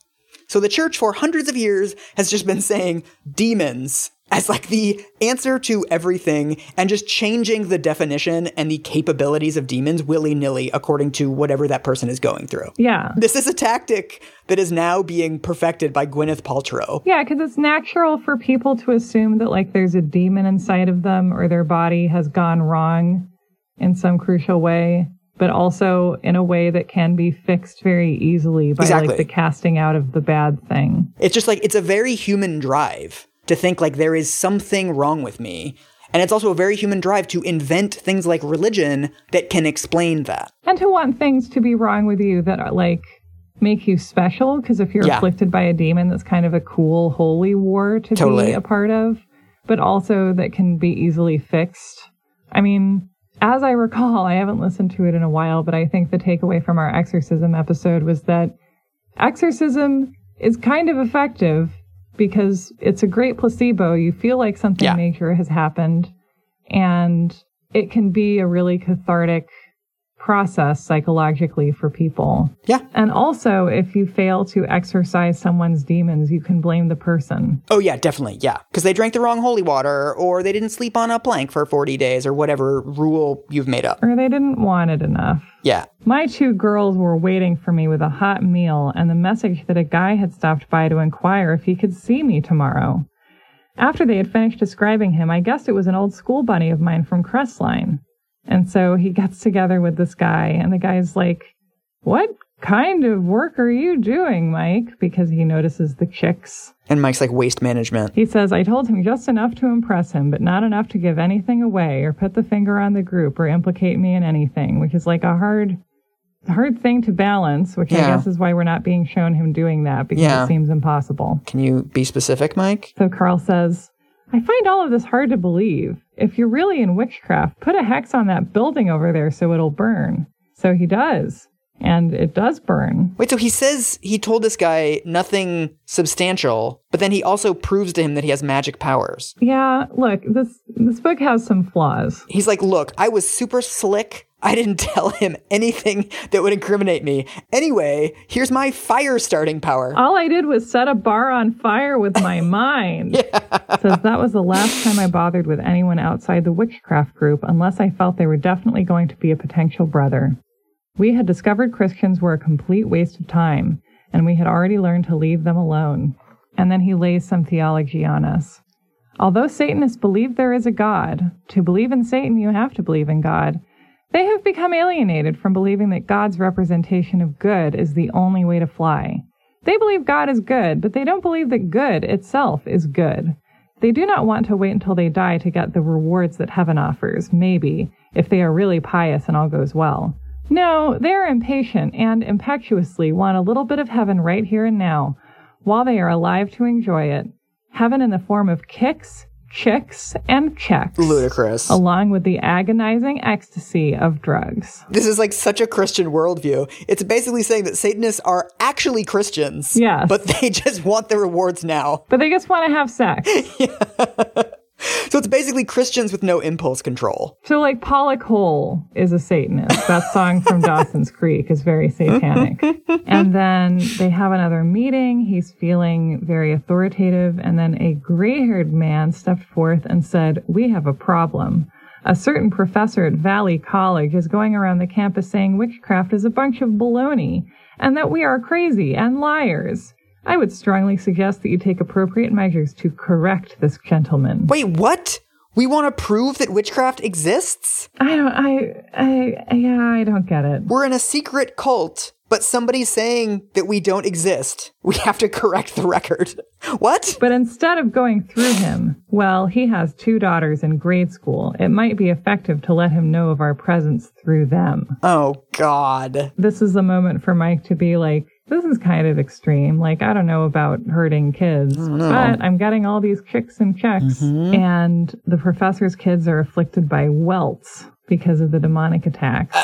So the church for hundreds of years has just been saying demons as like the answer to everything and just changing the definition and the capabilities of demons willy nilly according to whatever that person is going through. Yeah. This is a tactic that is now being perfected by Gwyneth Paltrow. Yeah, because it's natural for people to assume that like there's a demon inside of them or their body has gone wrong in some crucial way, but also in a way that can be fixed very easily by Exactly. like the casting out of the bad thing. It's just like it's a very human drive to think like there is something wrong with me. And it's also a very human drive to invent things like religion that can explain that. And to want things to be wrong with you that are like make you special because if you're Yeah. afflicted by a demon that's kind of a cool holy war to Totally. be a part of but also that can be easily fixed i mean as i recall i haven't listened to it in a while but i think the takeaway from our exorcism episode was that exorcism is kind of effective because it's a great placebo you feel like something Yeah. major has happened and it can be a really cathartic process psychologically for people. Yeah. And also, if you fail to exorcise someone's demons, you can blame the person. Oh, yeah, definitely. Yeah. Because they drank the wrong holy water or they didn't sleep on a plank for 40 days or whatever rule you've made up. Or they didn't want it enough. Yeah. My two girls were waiting for me with a hot meal and the message that a guy had stopped by to inquire if he could see me tomorrow. After they had finished describing him, I guessed it was an old school buddy of mine from Crestline. And so he gets together with this guy, and the guy's like, What kind of work are you doing, Mike? Because he notices the chicks. And Mike's like waste management. He says, I told him just enough to impress him, but not enough to give anything away or put the finger on the group or implicate me in anything, which is like a hard hard thing to balance, which I guess is why we're not being shown him doing that because Yeah. it seems impossible. Can you be specific, Mike? So Carl says, I find all of this hard to believe. If you're really in witchcraft, put a hex on that building over there so it'll burn. So he does. And it does burn. Wait, so he says he told this guy nothing substantial, but then he also proves to him that he has magic powers. Yeah, look, this this book has some flaws. He's like, Look, I was super slick. I didn't [laughs] tell him anything that would incriminate me. Anyway, here's my fire starting power. All I did was set a bar on fire with my [laughs] mind. Says that was the last time I bothered with anyone outside the witchcraft group unless I felt they were definitely going to be a potential brother. We had discovered Christians were a complete waste of time, and we had already learned to leave them alone. And then he lays some theology on us. Although Satanists believe there is a God, to believe in Satan you have to believe in God. They have become alienated from believing that God's representation of good is the only way to fly. They believe God is good, but they don't believe that good itself is good. They do not want to wait until they die to get the rewards that heaven offers, maybe, if they are really pious and all goes well. No, they are impatient and impetuously want a little bit of heaven right here and now, while they are alive to enjoy it. Heaven in the form of kicks, chicks, and checks. Ludicrous. Along with the agonizing ecstasy of drugs. This is like such a Christian worldview. It's basically saying that Satanists are actually Christians. Yes. But they [laughs] just want the rewards now. But they just want to have sex. [laughs] So it's basically Christians with no impulse control. So, like, Paula Cole is a Satanist. That song from [laughs] Dawson's Creek is very satanic. and then they have another meeting. He's feeling very authoritative. And then a gray haired man stepped forth and said, We have a problem. A certain professor at Valley College is going around the campus saying witchcraft is a bunch of baloney and that we are crazy and liars. I would strongly suggest that you take appropriate measures to correct this gentleman. Wait, what? We want to prove that witchcraft exists? I don't, I, I, yeah, I don't get it. We're in a secret cult, but somebody's saying that we don't exist. We have to correct the record. [laughs] What? But instead of going through him, well, he has two daughters in grade school. It might be effective to let him know of our presence through them. Oh, God. This is the moment for Mike to be like, this is kind of extreme. Like, I don't know about hurting kids, oh, but I'm getting all these kicks and checks. Mm-hmm. And the professor's kids are afflicted by welts. because of the demonic attacks.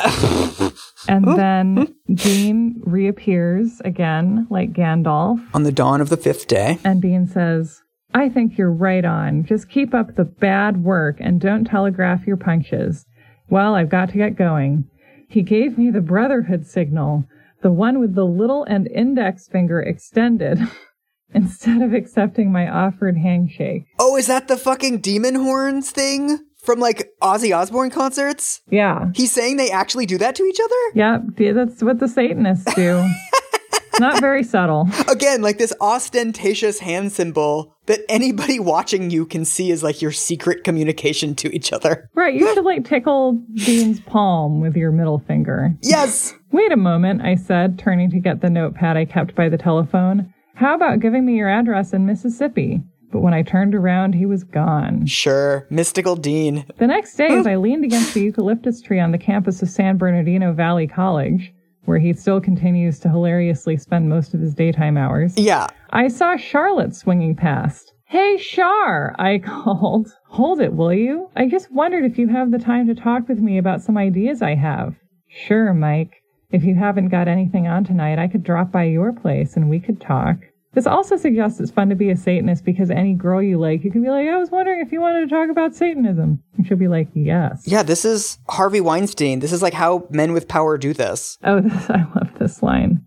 [laughs] and then Dean reappears again, like Gandalf, On the dawn of the fifth day. and Dean says, I think you're right on. Just keep up the bad work and don't telegraph your punches. Well, I've got to get going. He gave me the Brotherhood signal, the one with the little and index finger extended, [laughs] instead of accepting my offered handshake. Oh, is that the fucking demon horns thing from like Ozzy Osbourne concerts? Yeah. He's saying they actually do that to each other? Yeah, that's what the Satanists do. [laughs] Not very subtle. Again, like this ostentatious hand symbol that anybody [laughs] watching you can see is like your secret communication to each other. Right, you should like tickle Dean's palm with your middle finger. Yes! Wait a moment, I said, turning to get the notepad I kept by the telephone. How about giving me your address in Mississippi? But when I turned around, he was gone. Sure, mystical Dean. The next day, as I [laughs] leaned against the eucalyptus tree on the campus of San Bernardino Valley College, where he still continues to hilariously spend most of his daytime hours, Yeah. I saw Charlotte swinging past. Hey, Char, I [laughs] called. Hold it, will you? I just wondered if you have the time to talk with me about some ideas I have. Sure, Mike. If you haven't got anything on tonight, I could drop by your place and we could talk. This also suggests it's fun to be a Satanist because any girl you like, you can be like, I was wondering if you wanted to talk about Satanism. And she'll be like, yes. Yeah, this is Harvey Weinstein. This is like how men with power do this. Oh, this, [laughs] I love this line.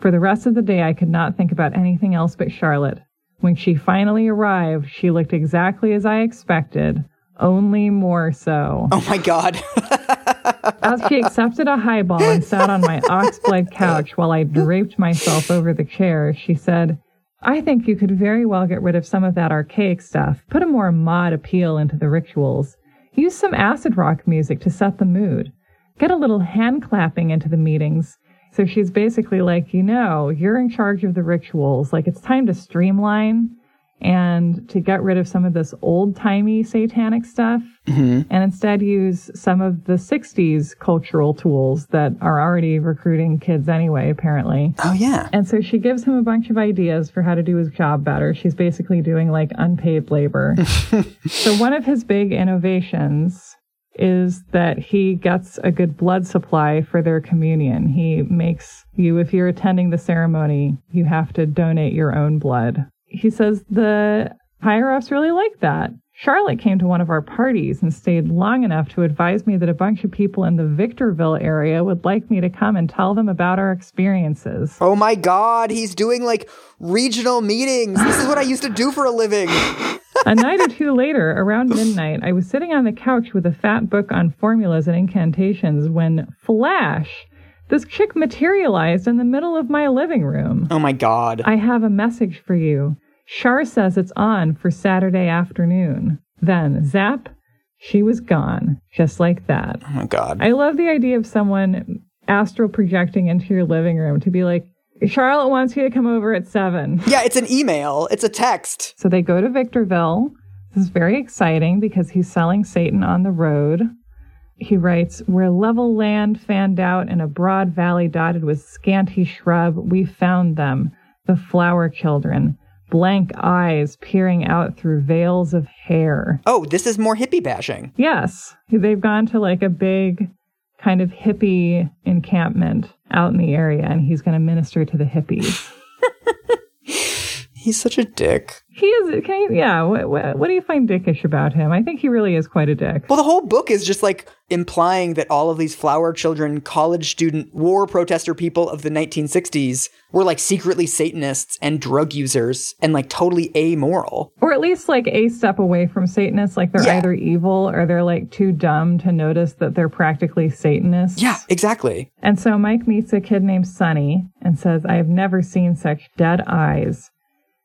For the rest of the day, I could not think about anything else but Charlotte. When she finally arrived, she looked exactly as I expected, only more so. Oh my god. [laughs] As she accepted a highball and sat on my oxblood couch while I draped myself over the chair, she said, I think you could very well get rid of some of that archaic stuff, put a more mod appeal into the rituals. Use some acid rock music to set the mood. Get a little hand clapping into the meetings. So she's basically like, you know, you're in charge of the rituals. Like it's time to streamline and to get rid of some of this old timey satanic stuff mm-hmm. and instead use some of the 60s cultural tools that are already recruiting kids anyway, apparently. oh yeah. And so she gives him a bunch of ideas for how to do his job better. She's basically doing like unpaid labor. [laughs] so one of his big innovations is that he gets a good blood supply for their communion. He makes you, if you're attending the ceremony, you have to donate your own blood. He says the higher ups really like that. Charlotte came to one of our parties and stayed long enough to advise me that a bunch of people in the Victorville area would like me to come and tell them about our experiences. Oh my god, he's doing like regional meetings. This is what I used to do for a living. [laughs] [laughs] a night or two later, around midnight, I was sitting on the couch with a fat book on formulas and incantations when, flash, this chick materialized in the middle of my living room. Oh my god. I have a message for you. Char says it's on for Saturday afternoon. Then, zap, she was gone, just like that. Oh my god. I love the idea of someone astral projecting into your living room to be like, Charlotte wants you to come over at seven. yeah, it's an email. It's a text. So they go to Victorville. This is very exciting because he's selling Satan on the road. He writes, Where level land fanned out in a broad valley dotted with scanty shrub, we found them, the flower children, blank eyes peering out through veils of hair. Oh, this is more hippie bashing. Yes, they've gone to like a big kind of hippie encampment out in the area, and he's going to minister to the hippies. [laughs] He's such a dick. He is, can you, yeah, what, what, what do you find dickish about him? I think he really is quite a dick. Well, the whole book is just like implying that all of these flower children, college student, war protester people of the 1960s were like secretly Satanists and drug users and like totally amoral. Or at least like a step away from Satanists, like they're Yeah. either evil or they're like too dumb to notice that they're practically Satanists. Yeah, exactly. And so Mike meets a kid named Sonny and says, I have never seen such dead eyes.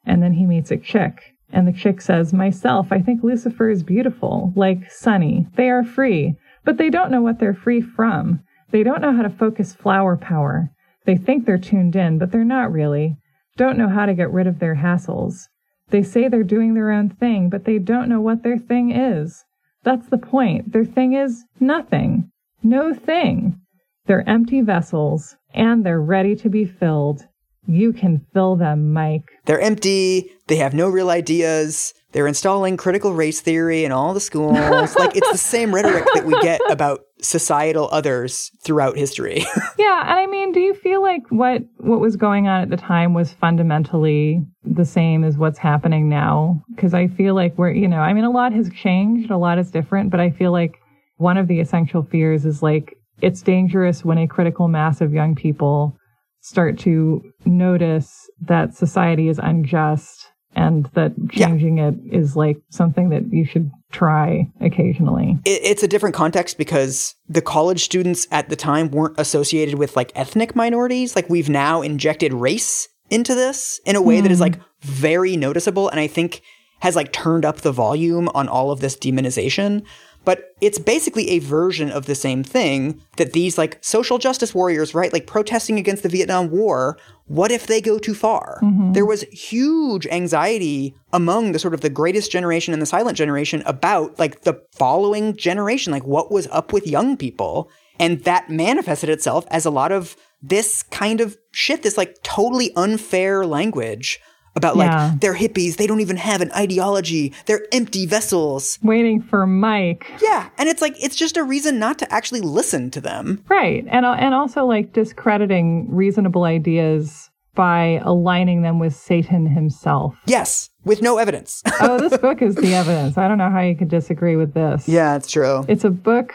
And then he meets a chick. And the chick says, Myself, I think Lucifer is beautiful, like Sonny. They are free, but they don't know what they're free from. They don't know how to focus flower power. They think they're tuned in, but they're not really. Don't know how to get rid of their hassles. They say they're doing their own thing, but they don't know what their thing is. That's the point. Their thing is nothing. No thing. They're empty vessels, and they're ready to be filled. You can fill them, Mike. They're empty. They have no real ideas. they're installing critical race theory in all the schools. like it's the [laughs] same rhetoric that we get about societal others throughout history. [laughs] yeah, and I mean, do you feel like what what was going on at the time was fundamentally the same as what's happening now? Because I feel like we're, you know, I mean, a lot has changed, a lot is different, but I feel like one of the essential fears is like it's dangerous when a critical mass of young people start to notice that society is unjust and that changing yeah. it is like something that you should try occasionally. It's a different context because the college students at the time weren't associated with like ethnic minorities. Like we've now injected race into this in a way mm. that is hmm. like very noticeable and I think has like turned up the volume on all of this demonization. But it's basically a version of the same thing that these like social justice warriors, right? Like protesting against the Vietnam War. What if they go too far? Mm-hmm. There was huge anxiety among the sort of the greatest generation and the silent generation about like the following generation, like what was up with young people. And that manifested itself as a lot of this kind of shit, this like totally unfair language about yeah. like they're hippies, they don't even have an ideology, they're empty vessels. Waiting for Mike. Yeah, and it's like it's just a reason not to actually listen to them. Right. And uh, and also like discrediting reasonable ideas by aligning them with Satan himself. Yes, with no evidence. oh, this [laughs] book is the evidence. I don't know how you could disagree with this. Yeah, it's true. It's a book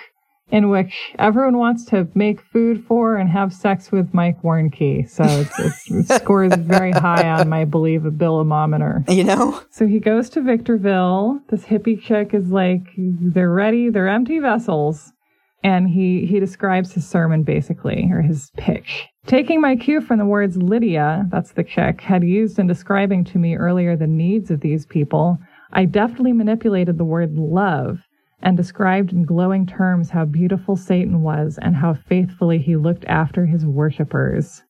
in which everyone wants to make food for and have sex with Mike Warnke. So it's, it [laughs] scores very high on my believabilimometer. You know? So he goes to Victorville. This hippie chick is like, they're ready, they're empty vessels. And he, he describes his sermon basically, or his pitch. Taking my cue from the words Lydia, that's the chick, had used in describing to me earlier the needs of these people, I deftly manipulated the word love and described in glowing terms how beautiful Satan was and how faithfully he looked after his worshippers.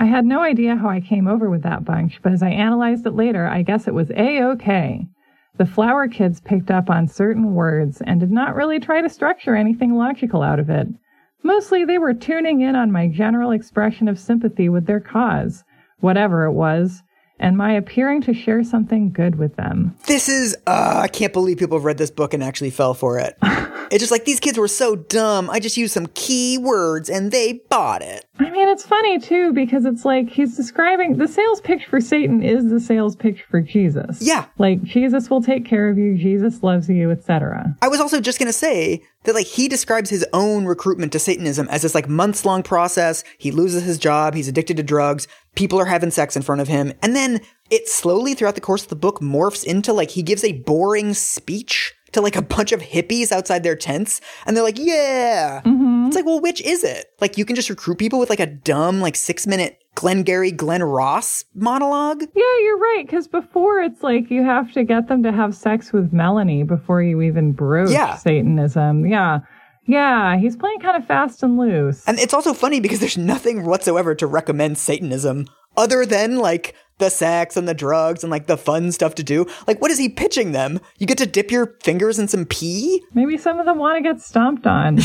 I had no idea how I came over with that bunch, but as I analyzed it later, I guess it was A-OK. The flower kids picked up on certain words and did not really try to structure anything logical out of it. Mostly they were tuning in on my general expression of sympathy with their cause, whatever it was, and my appearing to share something good with them. This is, uh, I can't believe people have read this book and actually fell for it. [laughs] it's just like these kids were so dumb. I just used some key words and they bought it. I mean, it's funny too because it's like he's describing the sales pitch for Satan is the sales pitch for Jesus. Yeah. Like Jesus will take care of you, Jesus loves you, etc. I was also just going to say that like he describes his own recruitment to Satanism as this like months long process. He loses his job, he's addicted to drugs, people are having sex in front of him, and then it slowly throughout the course of the book morphs into like he gives a boring speech to like a bunch of hippies outside their tents and they're like, yeah. Mm-hmm. It's like, well, which is it? Like you can just recruit people with like a dumb, like six minute Glengarry Glen Ross monologue? Yeah, you're right. Because before it's like you have to get them to have sex with Melanie before you even broach yeah. Satanism. Yeah. Yeah, he's playing kind of fast and loose. And it's also funny because there's nothing whatsoever to recommend Satanism other than like the sex and the drugs and like the fun stuff to do. Like, what is he pitching them? You get to dip your fingers in some pee? Maybe some of them want to get stomped on.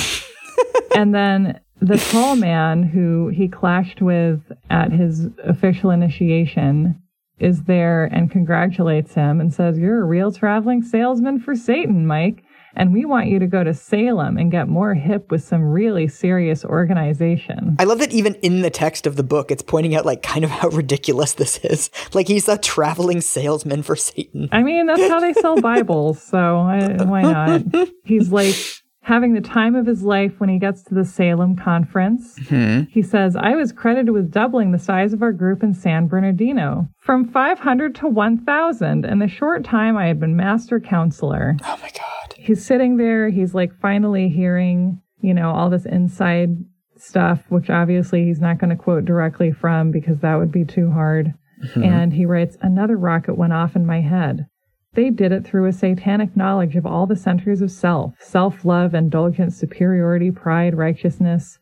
[laughs] and then the tall man who he clashed with at his official initiation is there and congratulates him and says, You're a real traveling salesman for Satan, Mike and we want you to go to Salem and get more hip with some really serious organization. I love that even in the text of the book, it's pointing out like kind of how ridiculous this is. [laughs] Like he's a traveling salesman for Satan. I mean, that's how they sell [laughs] Bibles, so I, why not? He's like, having the time of his life when he gets to the Salem conference. Mm-hmm. He says, I was credited with doubling the size of our group in San Bernardino from 500 to 1,000 in the short time I had been master counselor. Oh my God. He's sitting there. He's like finally hearing, you know, all this inside stuff, which obviously he's not going to quote directly from because that would be too hard. Mm-hmm. And he writes, Another rocket went off in my head. They did it through a satanic knowledge of all the centers of self, self-love, indulgence, superiority, pride, righteousness,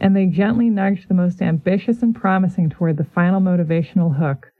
and they gently nudged the most ambitious and promising toward the final motivational hook,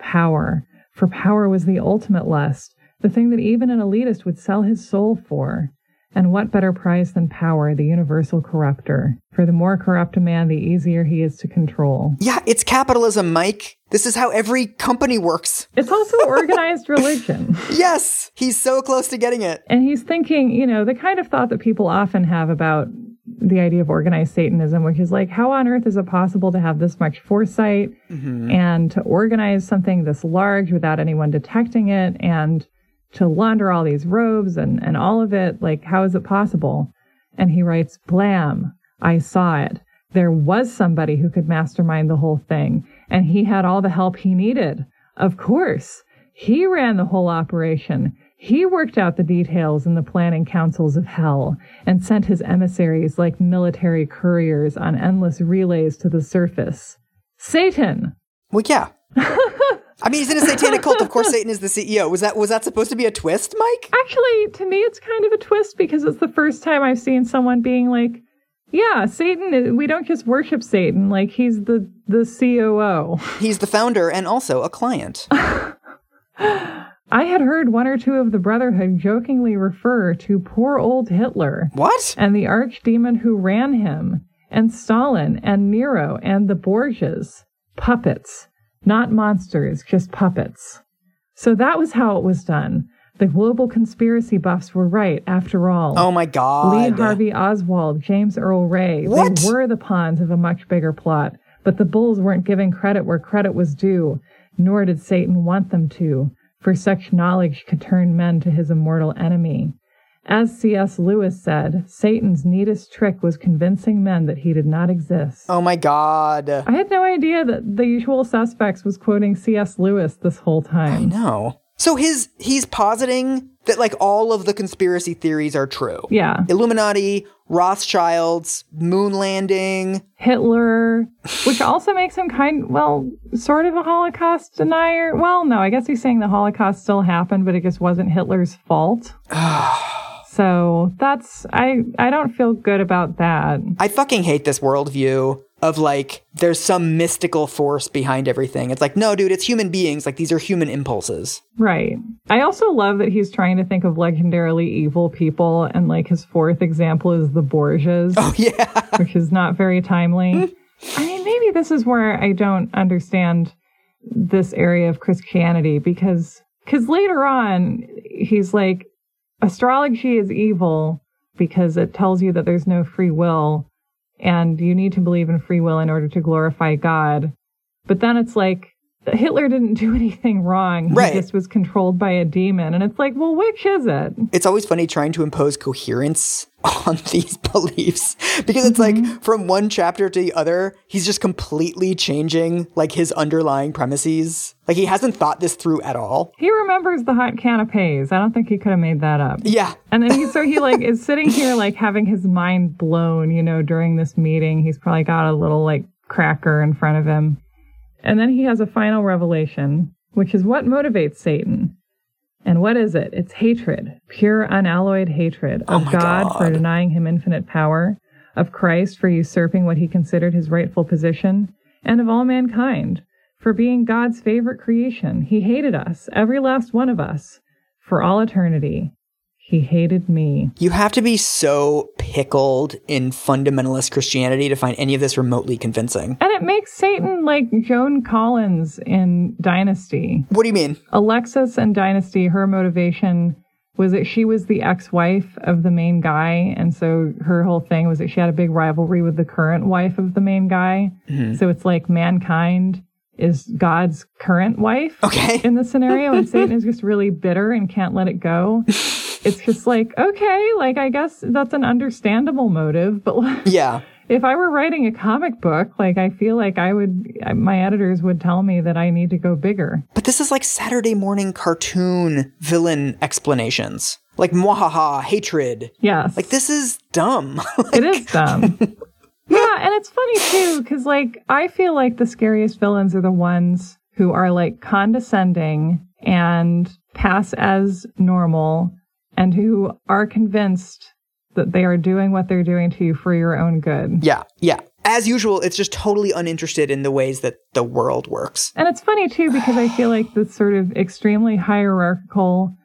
power. For power was the ultimate lust, the thing that even an elitist would sell his soul for. And what better prize than power, the universal corrupter? For the more corrupt a man, the easier he is to control. Yeah, it's capitalism, Mike. This is how every company works. It's also [laughs] organized religion. Yes, he's so close to getting it. And he's thinking, you know, the kind of thought that people often have about the idea of organized Satanism, which is like, how on earth is it possible to have this much foresight mm-hmm. and to organize something this large without anyone detecting it and to launder all these robes and, and all of it? Like, how is it possible? And he writes, blam, I saw it. There was somebody who could mastermind the whole thing, and he had all the help he needed. Of course, he ran the whole operation. He worked out the details in the planning councils of hell and sent his emissaries like military couriers on endless relays to the surface. Satan! Well, yeah. [laughs] I mean, he's in a satanic cult. Of course, Satan is the CEO. Was that was that supposed to be a twist, Mike? Actually, to me, it's kind of a twist because it's the first time I've seen someone being like, yeah, Satan, we don't just worship Satan. Like, he's the, the COO. He's the founder and also a client. I had heard one or two of the Brotherhood jokingly refer to poor old Hitler What? and the archdemon who ran him, and Stalin and Nero and the Borgias. Puppets. Not monsters, just puppets. So that was how it was done. The global conspiracy buffs were right, after all. Oh my god. Lee Harvey Oswald, James Earl Ray. What? They were the pawns of a much bigger plot, but the bulls weren't giving credit where credit was due, nor did Satan want them to, for such knowledge could turn men to his immortal enemy. As C.S. Lewis said, Satan's neatest trick was convincing men that he did not exist. Oh my god. I had no idea that the usual suspects was quoting C.S. Lewis this whole time. No. So his he's positing that like all of the conspiracy theories are true. Yeah. Illuminati, Rothschilds, moon landing. Hitler, which also makes him kind, well, sort of a Holocaust denier. Well, no, I guess he's saying the Holocaust still happened, but it just wasn't Hitler's fault. [sighs] [sighs] [sighs] so that's I I don't feel good about that. I fucking hate this worldview of like there's some mystical force behind everything. It's like, no, dude, it's human beings. Like these are human impulses. Right. I also love that he's trying to think of legendarily evil people, and like his fourth example is the Borgias, Oh yeah. [laughs] which is not very timely. [laughs] I mean, maybe this is where I don't understand this area of Christianity because because later on he's like astrology is evil because it tells you that there's no free will and you need to believe in free will in order to glorify God. But then it's like Hitler didn't do [laughs] anything wrong. He Right. just was controlled by a demon. And it's like, well, which is it? It's always funny trying to impose coherence [laughs] on these [laughs] beliefs because it's Mm-hmm. like from one chapter to the other, he's just completely changing like his underlying premises. Like he hasn't thought this through at all. He remembers the hot canapes. I don't think he could have made that up. Yeah. And then he, so he like is sitting here like having his mind blown, you know, during this meeting. He's probably got a little like cracker in front of him. And then he has a final revelation, which is what motivates Satan. And what is it? It's hatred, pure unalloyed hatred Oh of my God, for denying him infinite power, of Christ for usurping what he considered his rightful position, and of all mankind for being God's favorite creation. He hated us, every last one of us, for all eternity. He hated me. You have to be so pickled in fundamentalist Christianity to find any of this remotely convincing. And it makes Satan like Joan Collins in Dynasty. What do you mean? Alexis in Dynasty, her motivation was that she was the ex-wife of the main guy, and so her whole thing was that she had a big rivalry with the current wife of the main guy. Mm-hmm. So it's like mankind is God's current wife Okay. in the scenario, and [laughs] Satan is just really bitter and can't let it go. [laughs] It's just like, okay, like I guess that's an understandable motive, but [laughs] like, Yeah. if I were writing a comic book, like I feel like I would, my editors would tell me that I need to go bigger. But this is like Saturday morning cartoon villain explanations. Like mwahaha, hatred. Yes. Like this is dumb. [laughs] It is dumb. [laughs] yeah, and it's funny too, because like I feel like the scariest villains are the ones who are like condescending and pass as normal and who are convinced that they are doing what they're doing to you for your own good. yeah. Yeah. As usual, it's just totally uninterested in the ways that the world works. And it's funny too because I feel like the sort of extremely hierarchical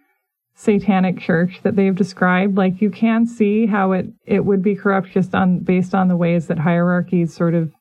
satanic church that they've described like you can see how it it would be corrupt just on based on the ways that hierarchies sort of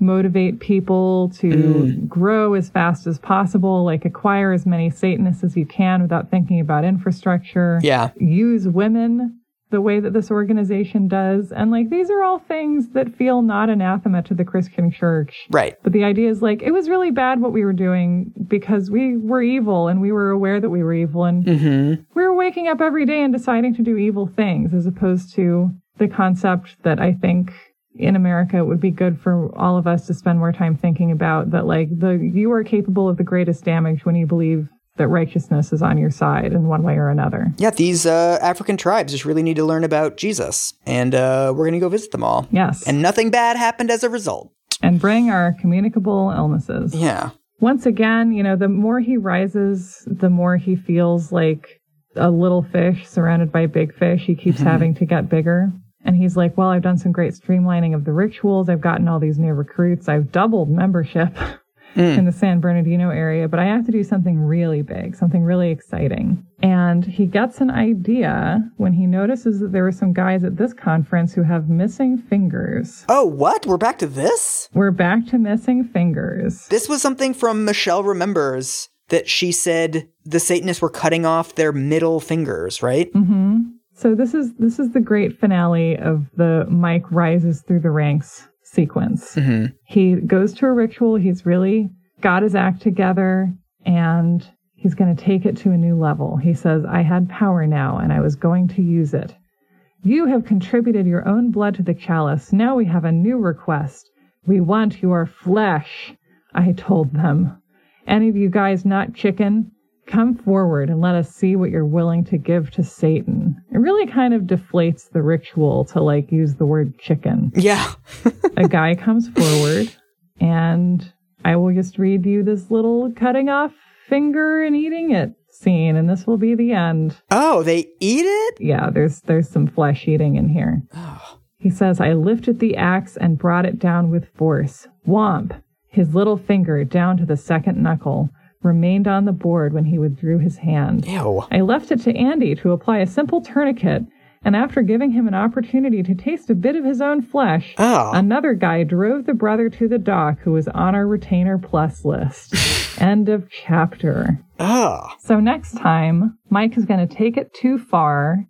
motivate people to mm. grow as fast as possible like acquire as many satanists as you can without thinking about infrastructure yeah use women the way that this organization does. And like these are all things that feel not anathema to the Christian church. Right. But the idea is like it was really bad what we were doing because we were evil and we were aware that we were evil and mm-hmm. we were waking up every day and deciding to do evil things as opposed to the concept that I think in America it would be good for all of us to spend more time thinking about that like the you are capable of the greatest damage when you believe that righteousness is on your side in one way or another. Yeah, these uh, African tribes just really need to learn about Jesus, and uh, we're going to go visit them all. Yes. And nothing bad happened as a result. And bring our communicable illnesses. Yeah. Once again, you know, the more he rises, the more he feels like a little fish surrounded by big fish. He keeps mm-hmm. having to get bigger. And he's like, well, I've done some great streamlining of the rituals. I've gotten all these new recruits. I've doubled membership. [laughs] mm. in the San Bernardino area, but I have to do something really big, something really exciting. And he gets an idea when he notices that there were some guys at this conference who have missing fingers. Oh, what? We're back to this? We're back to missing fingers. This was something from Michelle Remembers that she said the Satanists were cutting off their middle fingers, right? Mm-hmm. So this is this is the great finale of the Mike rises through the ranks sequence. Mm-hmm. He goes to a ritual. He's really got his act together and he's going to take it to a new level. He says, I had power now and I was going to use it. You have contributed your own blood to the chalice. Now we have a new request. We want your flesh, I told them. Any of you guys not chicken? Come forward and let us see what you're willing to give to Satan. It really kind of deflates the ritual to like use the word chicken. Yeah. [laughs] a guy comes forward and I will just read you this little cutting off finger and eating it scene and this will be the end. Oh, they eat it? Yeah, there's there's some flesh eating in here. Oh. He says, I lifted the axe and brought it down with force. Womp! His little finger down to the second knuckle remained on the board when he withdrew his hand. Ew. I left it to Andy to apply a simple tourniquet, and after giving him an opportunity to taste a bit of his own flesh, oh. another guy drove the brother to the doc who was on our retainer plus list. [laughs] End of chapter. Oh. So next time, Mike is going to take it too far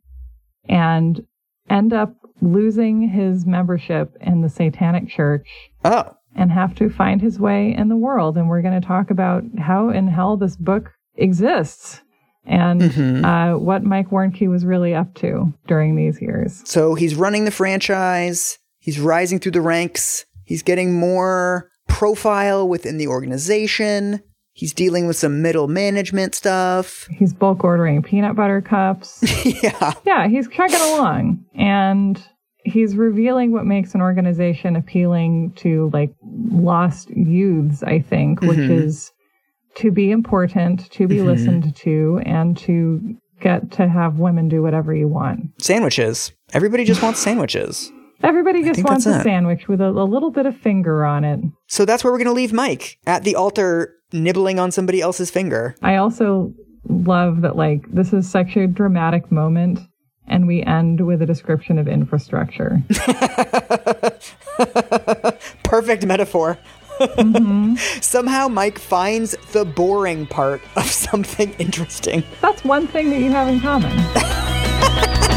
and end up losing his membership in the Satanic Church. Oh and have to find his way in the world. And we're going to talk about how in hell this book exists and mm-hmm. uh, what Mike Warnke was really up to during these years. So he's running the franchise, he's rising through the ranks, he's getting more profile within the organization. He's dealing with some middle management stuff. He's bulk ordering peanut butter cups. [laughs] yeah. Yeah, he's chugging along. And he's revealing what makes an organization appealing to like lost youths, I think, mm-hmm. which is to be important, to be mm-hmm. listened to, and to get to have women do whatever you want. Sandwiches. Everybody just wants sandwiches. Everybody just wants a it. sandwich with a, a little bit of finger on it. So that's where we're going to leave Mike at the altar, nibbling on somebody else's finger. I also love that, like, this is such a dramatic moment and we end with a description of infrastructure. [laughs] Perfect metaphor. Mm-hmm. [laughs] Somehow Mike finds the boring part of something interesting. That's one thing that you have in common. [laughs]